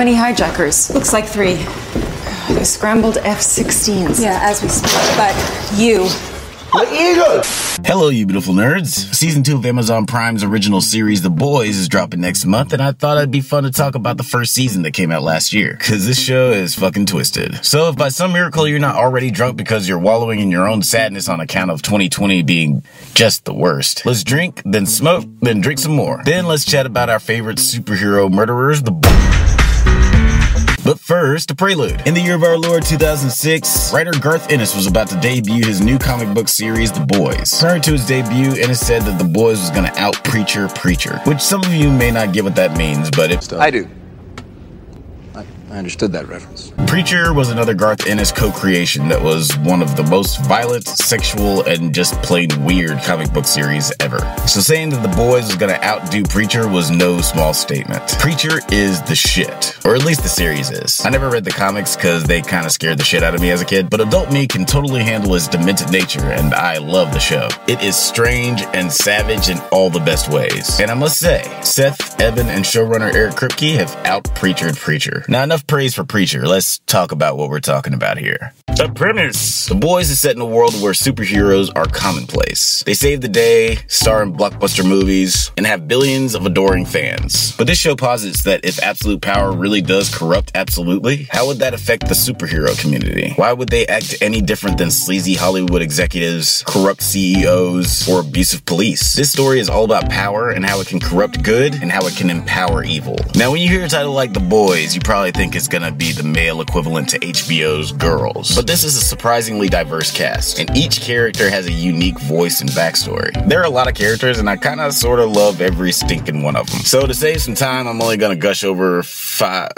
Many hijackers? Looks like three. They scrambled F-16s. Yeah, as we speak. But you. Hello, you beautiful nerds. Season 2 of Amazon Prime's original series, The Boys, is dropping next month, and I thought it'd be fun to talk about the first season that came out last year, cause this show is fucking twisted. So if by some miracle you're not already drunk because you're wallowing in your own sadness on account of 2020 being just the worst, let's drink, then smoke, then drink some more. Then let's chat about our favorite superhero murderers, The Boys. First, a prelude. In the year of our Lord 2006, writer Garth Ennis was about to debut his new comic book series, The Boys. Prior to his debut, Ennis said that The Boys was gonna out Preacher Preacher, which some of you may not get what that means, but it I do. I, understood that reference. Preacher was another Garth Ennis co-creation that was one of the most violent, sexual, and just plain weird comic book series ever. So saying that The Boys was gonna outdo Preacher was no small statement. Preacher is the shit, or at least the series is. I never read the comics because they kind of scared the shit out of me as a kid, but adult me can totally handle his demented nature, and I love the show. It is strange and savage in all the best ways. And I must say, Seth, Evan, and showrunner Eric Kripke have out-preachered Preacher. Now enough praise for Preacher, let's talk about what we're talking about here. The premise. The Boys is set in a world where superheroes are commonplace. They save the day, star in blockbuster movies, and have billions of adoring fans. But this show posits that if absolute power really does corrupt absolutely, how would that affect the superhero community? Why would they act any different than sleazy Hollywood executives, corrupt CEOs, or abusive police? This story is all about power and how it can corrupt good and how it can empower evil. Now, when you hear a title like The Boys, you probably think it's gonna be the male equivalent to HBO's Girls. But this is a surprisingly diverse cast, and each character has a unique voice and backstory. There are a lot of characters, and I kinda sorta love every stinking one of them. So to save some time, I'm only gonna gush over five,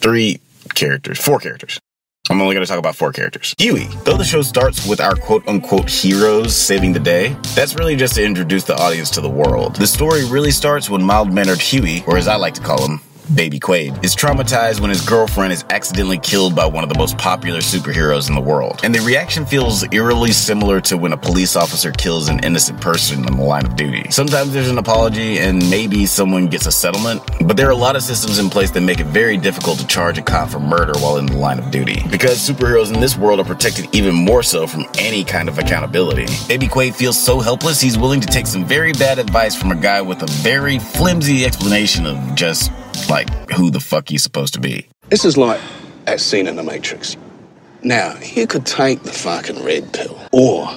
three characters, four characters. I'm only going to talk about four characters. Hughie. Though the show starts with our quote unquote heroes saving the day, that's really just to introduce the audience to the world. The story really starts when mild mannered Hughie, or as I like to call him, Baby Quaid, is traumatized when his girlfriend is accidentally killed by one of the most popular superheroes in the world. And the reaction feels eerily similar to when a police officer kills an innocent person in the line of duty. Sometimes there's an apology and maybe someone gets a settlement, but there are a lot of systems in place that make it very difficult to charge a cop for murder while in the line of duty. Because superheroes in this world are protected even more so from any kind of accountability. Baby Quaid feels so helpless he's willing to take some very bad advice from a guy with a very flimsy explanation of just like who the fuck he's supposed to be. This is like that scene in The Matrix. Now, you could take the fucking red pill, or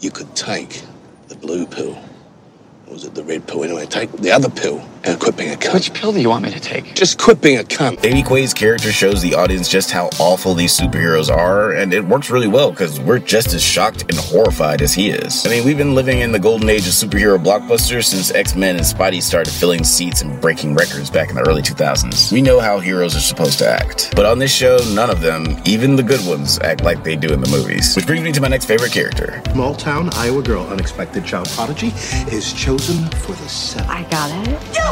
you could take the blue pill. Or was it the red pill anyway? Take the other pill and quit being a cunt. Which pill do you want me to take? Just quit being a cunt. Baby Quaid's character shows the audience just how awful these superheroes are, and it works really well because we're just as shocked and horrified as he is. I mean, we've been living in the golden age of superhero blockbusters since X Men and Spidey started filling seats and breaking records back in the early 2000s. We know how heroes are supposed to act, but on this show, none of them, even the good ones, act like they do in the movies. Which brings me to my next favorite character. Small town Iowa girl, unexpected child prodigy, is chosen for the set. I got it.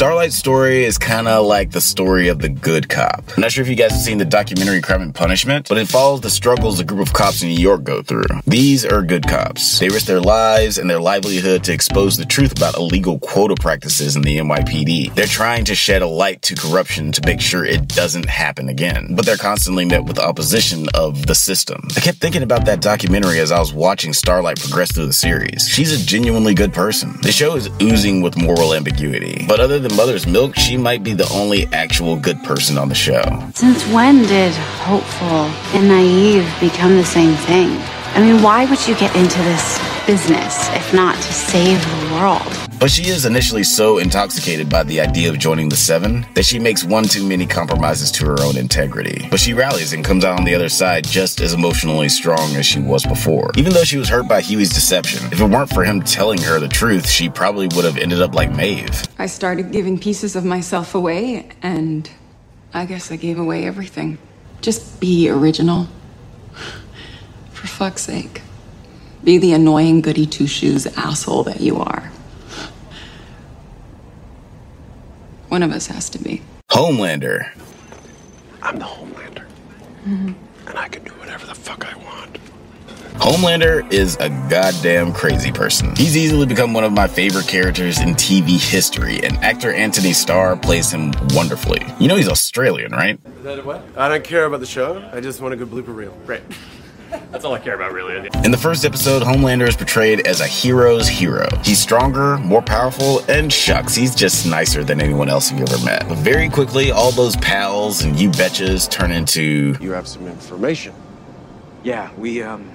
Starlight's story is kind of like the story of the good cop. I'm not sure if you guys have seen the documentary Crime and Punishment, but it follows the struggles a group of cops in New York go through. These are good cops. They risk their lives and their livelihood to expose the truth about illegal quota practices in the NYPD. They're trying to shed a light to corruption to make sure it doesn't happen again, but they're constantly met with opposition of the system. I kept thinking about that documentary as I was watching Starlight progress through the series. She's a genuinely good person. The show is oozing with moral ambiguity, but other than Mother's Milk, she might be the only actual good person on the show. Since when did hopeful and naive become the same thing? I mean, why would you get into this business if not to save the world? But she is initially so intoxicated by the idea of joining the Seven that she makes one too many compromises to her own integrity. But she rallies and comes out on the other side just as emotionally strong as she was before. Even though she was hurt by Hughie's deception, if it weren't for him telling her the truth, she probably would have ended up like Maeve. I started giving pieces of myself away, and I guess I gave away everything. Just be original. For fuck's sake. Be the annoying goody two shoes asshole that you are. One of us has to be. Homelander. I'm the Homelander. Mm-hmm. And I can do whatever the fuck I want. Homelander is a goddamn crazy person. He's easily become one of my favorite characters in TV history, and actor Antony Starr plays him wonderfully. You know he's Australian, right? Is that a what? I don't care about the show. I just want a good blooper reel. Great. That's all I care about, really. In the first episode, Homelander is portrayed as a hero's hero. He's stronger, more powerful, and shucks, he's just nicer than anyone else you've ever met. But very quickly, all those pals and you betches turn into. You have some information. Yeah, we, um,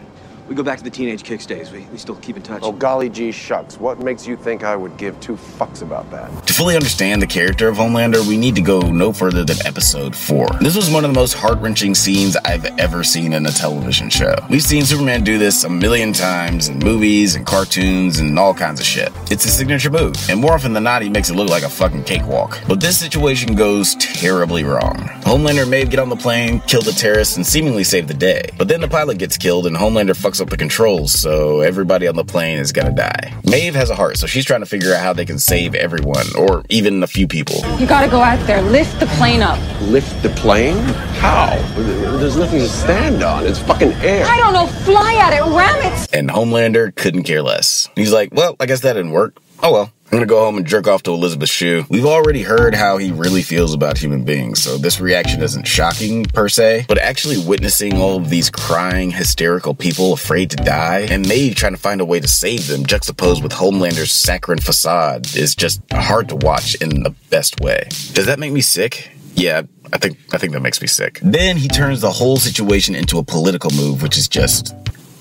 we go back to the Teenage Kix days. We, we still keep in touch. Oh, golly gee shucks. What makes you think I would give two fucks about that? To fully understand the character of Homelander, we need to go no further than episode 4. This was one of the most heart wrenching scenes I've ever seen in a television show. We've seen Superman do this a million times in movies and cartoons and all kinds of shit. It's a signature move, and more often than not, he makes it look like a fucking cakewalk. But this situation goes terribly wrong. Homelander may get on the plane, kill the terrorists, and seemingly save the day. But then the pilot gets killed, and Homelander fucks up the controls, so everybody on the plane is gonna die. Maeve has a heart, so she's trying to figure out how they can save everyone, or even a few people. You gotta go out there, lift the plane up. Lift the plane? How? There's nothing to stand on. It's fucking air. I don't know, fly at it, ram it. And Homelander couldn't care less. He's like, well, I guess that didn't work. Oh well. I'm gonna go home and jerk off to Elizabeth Shue. We've already heard how he really feels about human beings, so this reaction isn't shocking per se, but actually witnessing all of these crying, hysterical people afraid to die, and Maeve trying to find a way to save them, juxtaposed with Homelander's saccharine facade, is just hard to watch in the best way. Does that make me sick? Yeah, I think I think that makes me sick. Then he turns the whole situation into a political move, which is just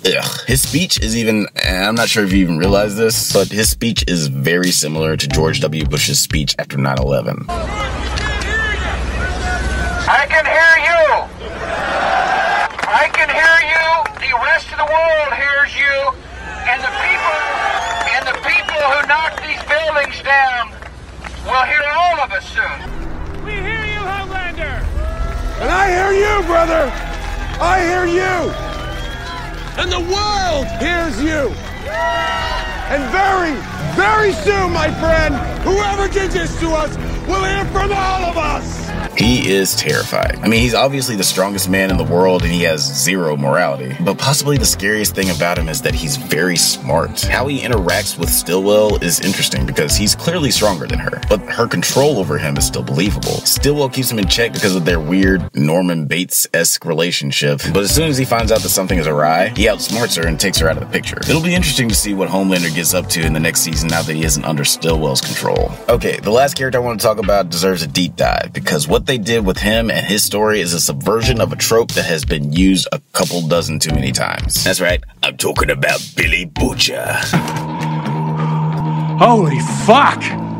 Ugh. His speech is even, I'm not sure if you even realize this, but his speech is very similar to George W. Bush's speech after 9 11. I can hear you. I can hear you. The rest of the world hears you. And the people, and the people who knocked these buildings down will hear all of us soon. We hear you, Homelander! And I hear you, brother. I hear you. And the world hears you. And very, very soon, my friend, whoever did this to us will hear from all of us. He is terrifying. I mean, he's obviously the strongest man in the world and he has zero morality. But possibly the scariest thing about him is that he's very smart. How he interacts with Stillwell is interesting because he's clearly stronger than her, but her control over him is still believable. Stillwell keeps him in check because of their weird Norman Bates esque relationship, but as soon as he finds out that something is awry, he outsmarts her and takes her out of the picture. It'll be interesting to see what Homelander gets up to in the next season now that he isn't under Stillwell's control. Okay, the last character I want to talk about deserves a deep dive because what they did with him and his story is a subversion of a trope that has been used a couple dozen too many times. That's right, I'm talking about Billy Butcher. Holy fuck!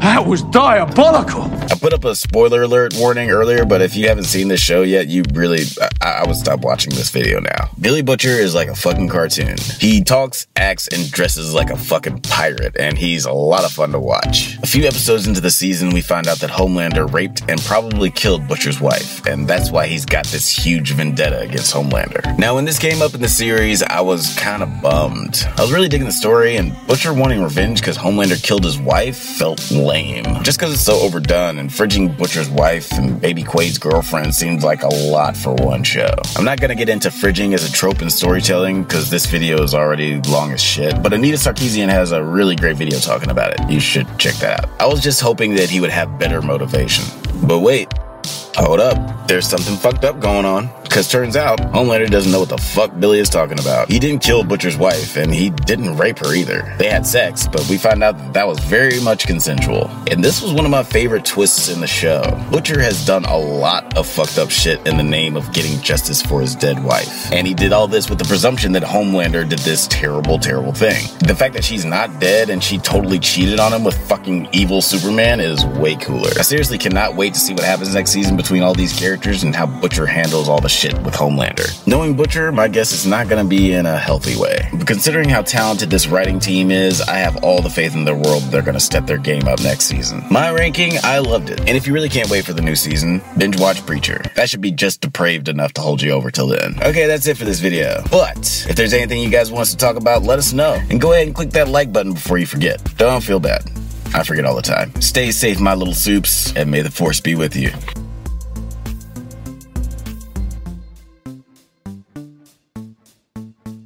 That was diabolical! I put up a spoiler alert warning earlier, but if you haven't seen this show yet, you really, I, I, would stop watching this video now. Billy Butcher is like a fucking cartoon. He talks, acts, and dresses like a fucking pirate, and he's a lot of fun to watch. A few episodes into the season, we find out that Homelander raped and probably killed Butcher's wife, and that's why he's got this huge vendetta against Homelander. Now, when this came up in the series, I was kind of bummed. I was really digging the story, and Butcher wanting revenge because Homelander killed his wife felt lame. Just because it's so overdone and fridging Butcher's wife and Baby Quaid's girlfriend seems like a lot for one show. I'm not gonna get into fridging as a trope in storytelling because this video is already long as shit, but Anita Sarkeesian has a really great video talking about it. You should check that out. I was just hoping that he would have better motivation. But wait, hold up. There's something fucked up going on. Because turns out, Homelander doesn't know what the fuck Billy is talking about. He didn't kill Butcher's wife, and he didn't rape her either. They had sex, but we found out that that was very much consensual. And this was one of my favorite twists in the show. Butcher has done a lot of fucked up shit in the name of getting justice for his dead wife. And he did all this with the presumption that Homelander did this terrible, terrible thing. The fact that she's not dead and she totally cheated on him with fucking evil Superman is way cooler. I seriously cannot wait to see what happens next season between all these characters and how Butcher handles all the shit with Homelander. Knowing Butcher, my guess is not going to be in a healthy way. But considering how talented this writing team is, I have all the faith in the world they're going to step their game up next season. My ranking, I loved it. And if you really can't wait for the new season, binge watch Preacher. That should be just depraved enough to hold you over till then. Okay, that's it for this video. But if there's anything you guys want us to talk about, let us know. And go ahead and click that like button before you forget. Don't feel bad. I forget all the time. Stay safe, my little soups, and may the force be with you.